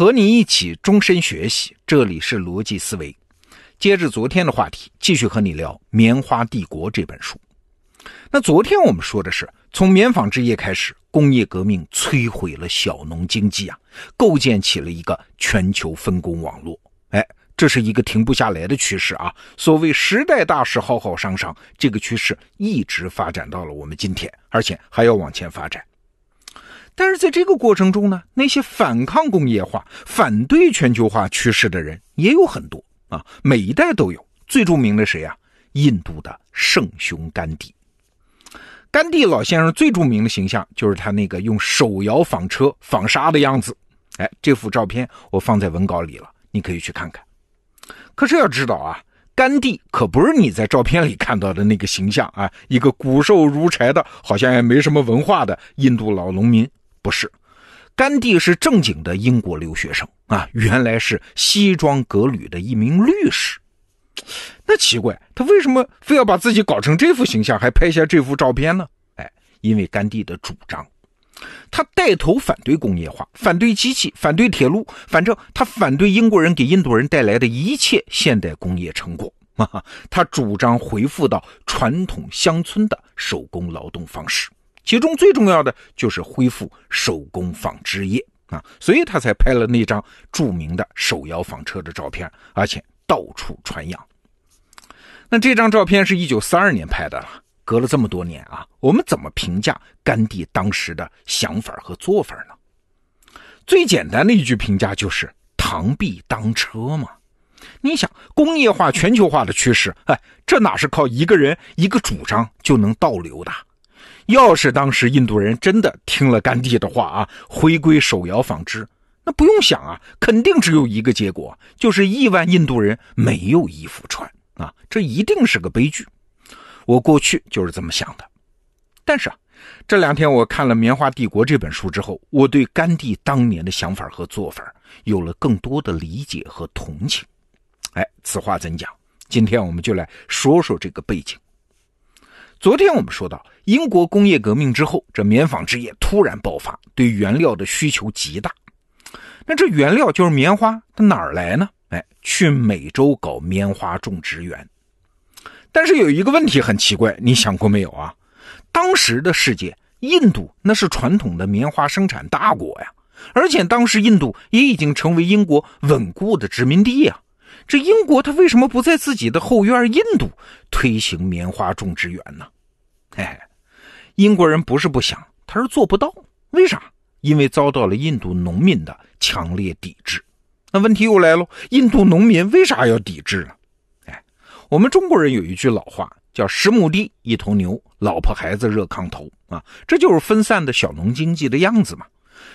和你一起终身学习，这里是逻辑思维。接着昨天的话题，继续和你聊《棉花帝国》这本书。那昨天我们说的是，从棉纺织业开始，工业革命摧毁了小农经济啊，构建起了一个全球分工网络。哎，这是一个停不下来的趋势啊！所谓时代大势浩浩汤汤，这个趋势一直发展到了我们今天，而且还要往前发展。但是在这个过程中呢，那些反抗工业化、反对全球化趋势的人也有很多啊，每一代都有。最著名的谁啊？印度的圣雄甘地。甘地老先生最著名的形象就是他那个用手摇纺车纺纱的样子。哎，这幅照片我放在文稿里了，你可以去看看。可是要知道啊，甘地可不是你在照片里看到的那个形象啊，一个骨瘦如柴的，好像也没什么文化的印度老农民。不是，甘地是正经的英国留学生啊，原来是西装革履的一名律师。那奇怪，他为什么非要把自己搞成这副形象，还拍下这幅照片呢？哎，因为甘地的主张，他带头反对工业化，反对机器，反对铁路，反正他反对英国人给印度人带来的一切现代工业成果。他主张恢复到传统乡村的手工劳动方式。其中最重要的就是恢复手工纺织业啊，所以他才拍了那张著名的手摇纺车的照片，而且到处传扬。那这张照片是一九三二年拍的了，隔了这么多年啊，我们怎么评价甘地当时的想法和做法呢？最简单的一句评价就是“螳臂当车”嘛。你想，工业化、全球化的趋势，哎，这哪是靠一个人一个主张就能倒流的？要是当时印度人真的听了甘地的话啊，回归手摇纺织，那不用想啊，肯定只有一个结果，就是亿万印度人没有衣服穿啊，这一定是个悲剧。我过去就是这么想的，但是啊，这两天我看了《棉花帝国》这本书之后，我对甘地当年的想法和做法有了更多的理解和同情。哎，此话怎讲？今天我们就来说说这个背景。昨天我们说到，英国工业革命之后，这棉纺织业突然爆发，对原料的需求极大。那这原料就是棉花，它哪儿来呢？哎，去美洲搞棉花种植园。但是有一个问题很奇怪，你想过没有啊？当时的世界，印度那是传统的棉花生产大国呀，而且当时印度也已经成为英国稳固的殖民地呀。这英国他为什么不在自己的后院印度推行棉花种植园呢？嘿嘿，英国人不是不想，他是做不到。为啥？因为遭到了印度农民的强烈抵制。那问题又来了，印度农民为啥要抵制呢？哎，我们中国人有一句老话叫“十亩地一头牛，老婆孩子热炕头”啊，这就是分散的小农经济的样子嘛。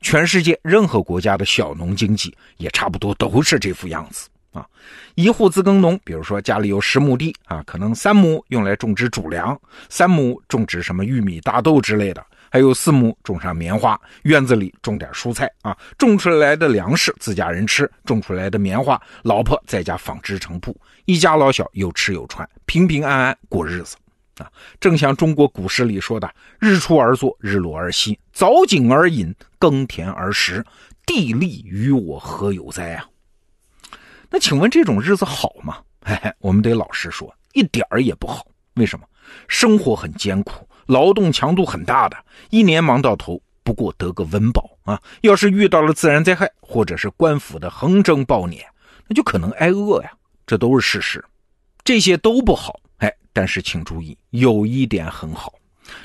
全世界任何国家的小农经济也差不多都是这副样子。啊，一户自耕农，比如说家里有十亩地啊，可能三亩用来种植主粮，三亩种植什么玉米、大豆之类的，还有四亩种上棉花，院子里种点蔬菜啊，种出来的粮食自家人吃，种出来的棉花，老婆在家纺织成布，一家老小有吃有穿，平平安安过日子啊。正像中国古诗里说的：“日出而作，日落而息，凿井而饮，耕田而食，地利与我何有哉啊！”那请问这种日子好吗？哎，我们得老实说，一点儿也不好。为什么？生活很艰苦，劳动强度很大的，一年忙到头，不过得个温饱啊。要是遇到了自然灾害，或者是官府的横征暴敛，那就可能挨饿呀。这都是事实，这些都不好。哎，但是请注意，有一点很好，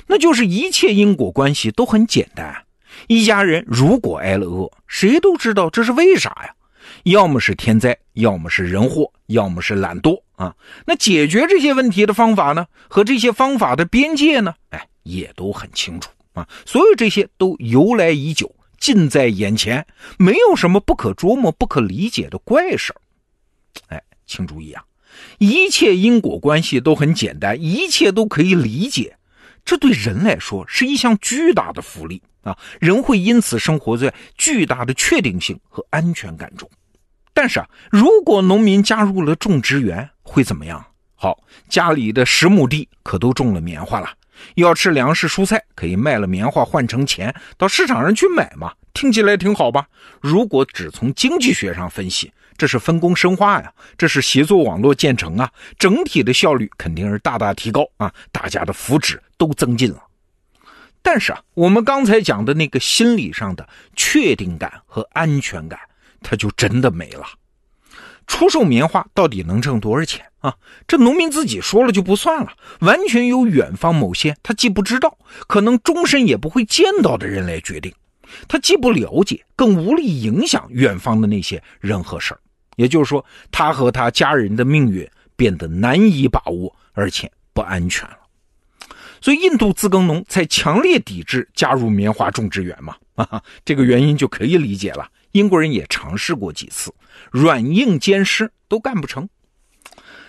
那就是一切因果关系都很简单。一家人如果挨了饿，谁都知道这是为啥呀？要么是天灾，要么是人祸，要么是懒惰啊。那解决这些问题的方法呢？和这些方法的边界呢？哎，也都很清楚啊。所有这些都由来已久，近在眼前，没有什么不可琢磨、不可理解的怪事儿。哎，请注意啊，一切因果关系都很简单，一切都可以理解。这对人来说是一项巨大的福利啊！人会因此生活在巨大的确定性和安全感中。但是啊，如果农民加入了种植园，会怎么样？好，家里的十亩地可都种了棉花了，要吃粮食蔬菜，可以卖了棉花换成钱到市场上去买嘛，听起来挺好吧？如果只从经济学上分析，这是分工深化呀，这是协作网络建成啊，整体的效率肯定是大大提高啊，大家的福祉都增进了。但是啊，我们刚才讲的那个心理上的确定感和安全感，他就真的没了。出售棉花到底能挣多少钱啊？这农民自己说了就不算了，完全由远方某些他既不知道，可能终身也不会见到的人来决定。他既不了解，更无力影响远方的那些人和事儿。也就是说，他和他家人的命运变得难以把握，而且不安全了。所以，印度自耕农才强烈抵制加入棉花种植园嘛。啊，这个原因就可以理解了。英国人也尝试过几次，软硬兼施都干不成。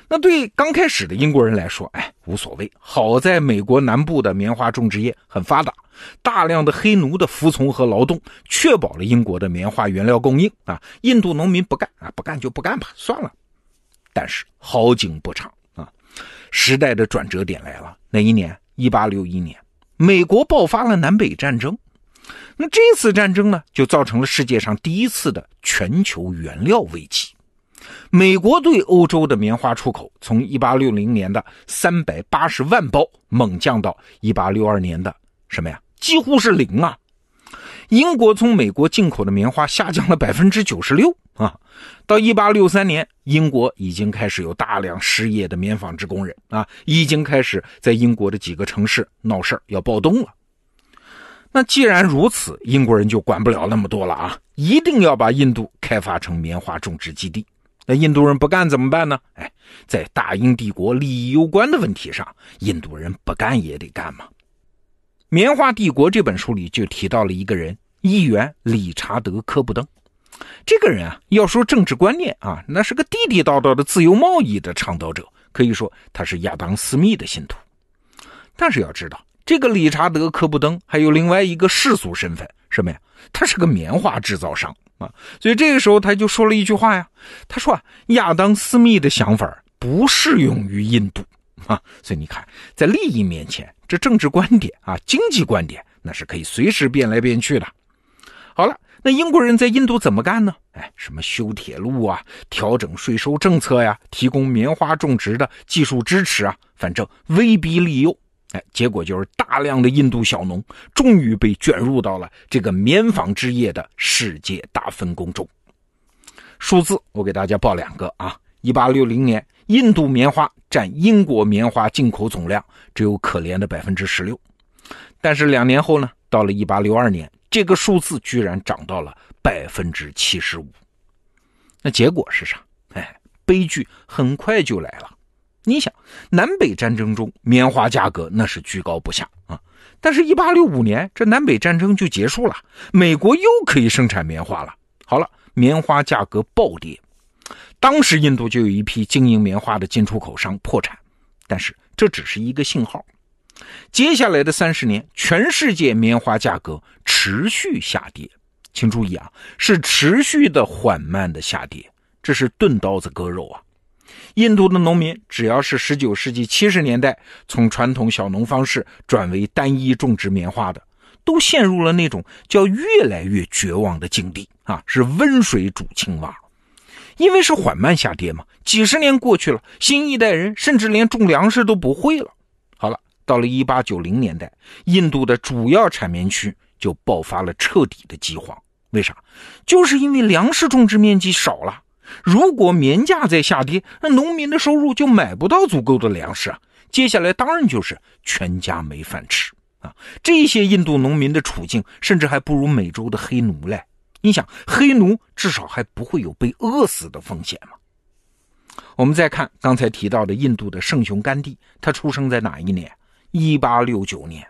那对刚开始的英国人来说，哎，无所谓。好在美国南部的棉花种植业很发达，大量的黑奴的服从和劳动，确保了英国的棉花原料供应啊。印度农民不干啊，不干就不干吧，算了。但是好景不长啊，时代的转折点来了。哪一年？一八六一年，美国爆发了南北战争。那这次战争呢，就造成了世界上第一次的全球原料危机。美国对欧洲的棉花出口从1860年的380万包猛降到1862年的什么呀？几乎是零啊！英国从美国进口的棉花下降了百分之九十六啊！到1863年，英国已经开始有大量失业的棉纺织工人啊，已经开始在英国的几个城市闹事儿，要暴动了。那既然如此，英国人就管不了那么多了啊！一定要把印度开发成棉花种植基地。那印度人不干怎么办呢？哎，在大英帝国利益攸关的问题上，印度人不干也得干嘛。《棉花帝国》这本书里就提到了一个人，议员理查德·科布登。这个人啊，要说政治观念啊，那是个地地道道的自由贸易的倡导者，可以说他是亚当·斯密的信徒。但是要知道。这个理查德·科布登还有另外一个世俗身份，什么呀？他是个棉花制造商啊，所以这个时候他就说了一句话呀，他说啊，亚当·斯密的想法不适用于印度啊，所以你看，在利益面前，这政治观点啊、经济观点那是可以随时变来变去的。好了，那英国人在印度怎么干呢？哎，什么修铁路啊，调整税收政策呀，提供棉花种植的技术支持啊，反正威逼利诱。哎，结果就是大量的印度小农终于被卷入到了这个棉纺织业的世界大分工中。数字我给大家报两个啊，一八六零年，印度棉花占英国棉花进口总量只有可怜的百分之十六，但是两年后呢，到了一八六二年，这个数字居然涨到了百分之七十五。那结果是啥？哎，悲剧很快就来了。你想，南北战争中棉花价格那是居高不下啊，但是，一八六五年这南北战争就结束了，美国又可以生产棉花了。好了，棉花价格暴跌，当时印度就有一批经营棉花的进出口商破产，但是这只是一个信号。接下来的三十年，全世界棉花价格持续下跌，请注意啊，是持续的缓慢的下跌，这是钝刀子割肉啊。印度的农民只要是19世纪70年代从传统小农方式转为单一种植棉花的，都陷入了那种叫越来越绝望的境地啊，是温水煮青蛙。因为是缓慢下跌嘛，几十年过去了，新一代人甚至连种粮食都不会了。好了，到了1890年代，印度的主要产棉区就爆发了彻底的饥荒。为啥？就是因为粮食种植面积少了。如果棉价在下跌，那农民的收入就买不到足够的粮食啊。接下来当然就是全家没饭吃啊。这些印度农民的处境甚至还不如美洲的黑奴嘞。你想，黑奴至少还不会有被饿死的风险嘛？我们再看刚才提到的印度的圣雄甘地，他出生在哪一年？一八六九年。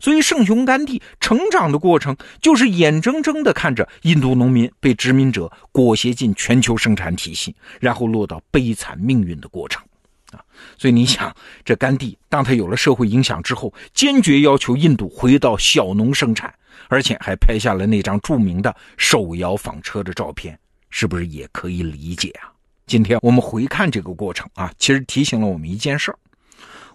所以，圣雄甘地成长的过程，就是眼睁睁地看着印度农民被殖民者裹挟进全球生产体系，然后落到悲惨命运的过程，啊！所以你想，这甘地当他有了社会影响之后，坚决要求印度回到小农生产，而且还拍下了那张著名的手摇纺车的照片，是不是也可以理解啊？今天我们回看这个过程啊，其实提醒了我们一件事儿。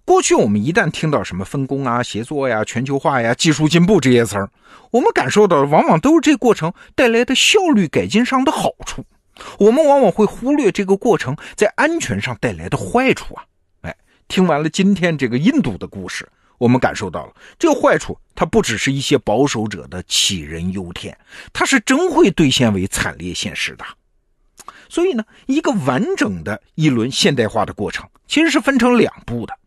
过去我们一旦听到什么分工啊、协作呀、全球化呀、技术进步这些词儿，我们感受到的往往都是这过程带来的效率改进上的好处，我们往往会忽略这个过程在安全上带来的坏处啊。哎，听完了今天这个印度的故事，我们感受到了这个坏处，它不只是一些保守者的杞人忧天，它是真会兑现为惨烈现实的。所以呢，一个完整的一轮现代化的过程，其实是分成两步的。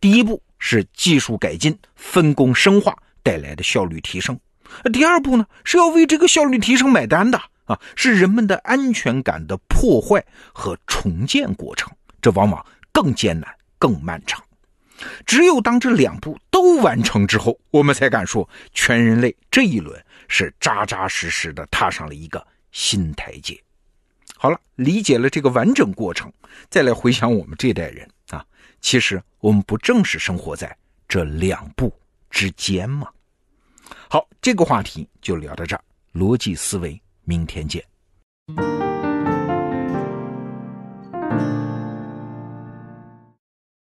第一步是技术改进、分工深化带来的效率提升，第二步呢是要为这个效率提升买单的啊，是人们的安全感的破坏和重建过程，这往往更艰难、更漫长。只有当这两步都完成之后，我们才敢说全人类这一轮是扎扎实实的踏上了一个新台阶。好了，理解了这个完整过程，再来回想我们这代人。其实我们不正是生活在这两步之间吗？好，这个话题就聊到这儿。逻辑思维，明天见。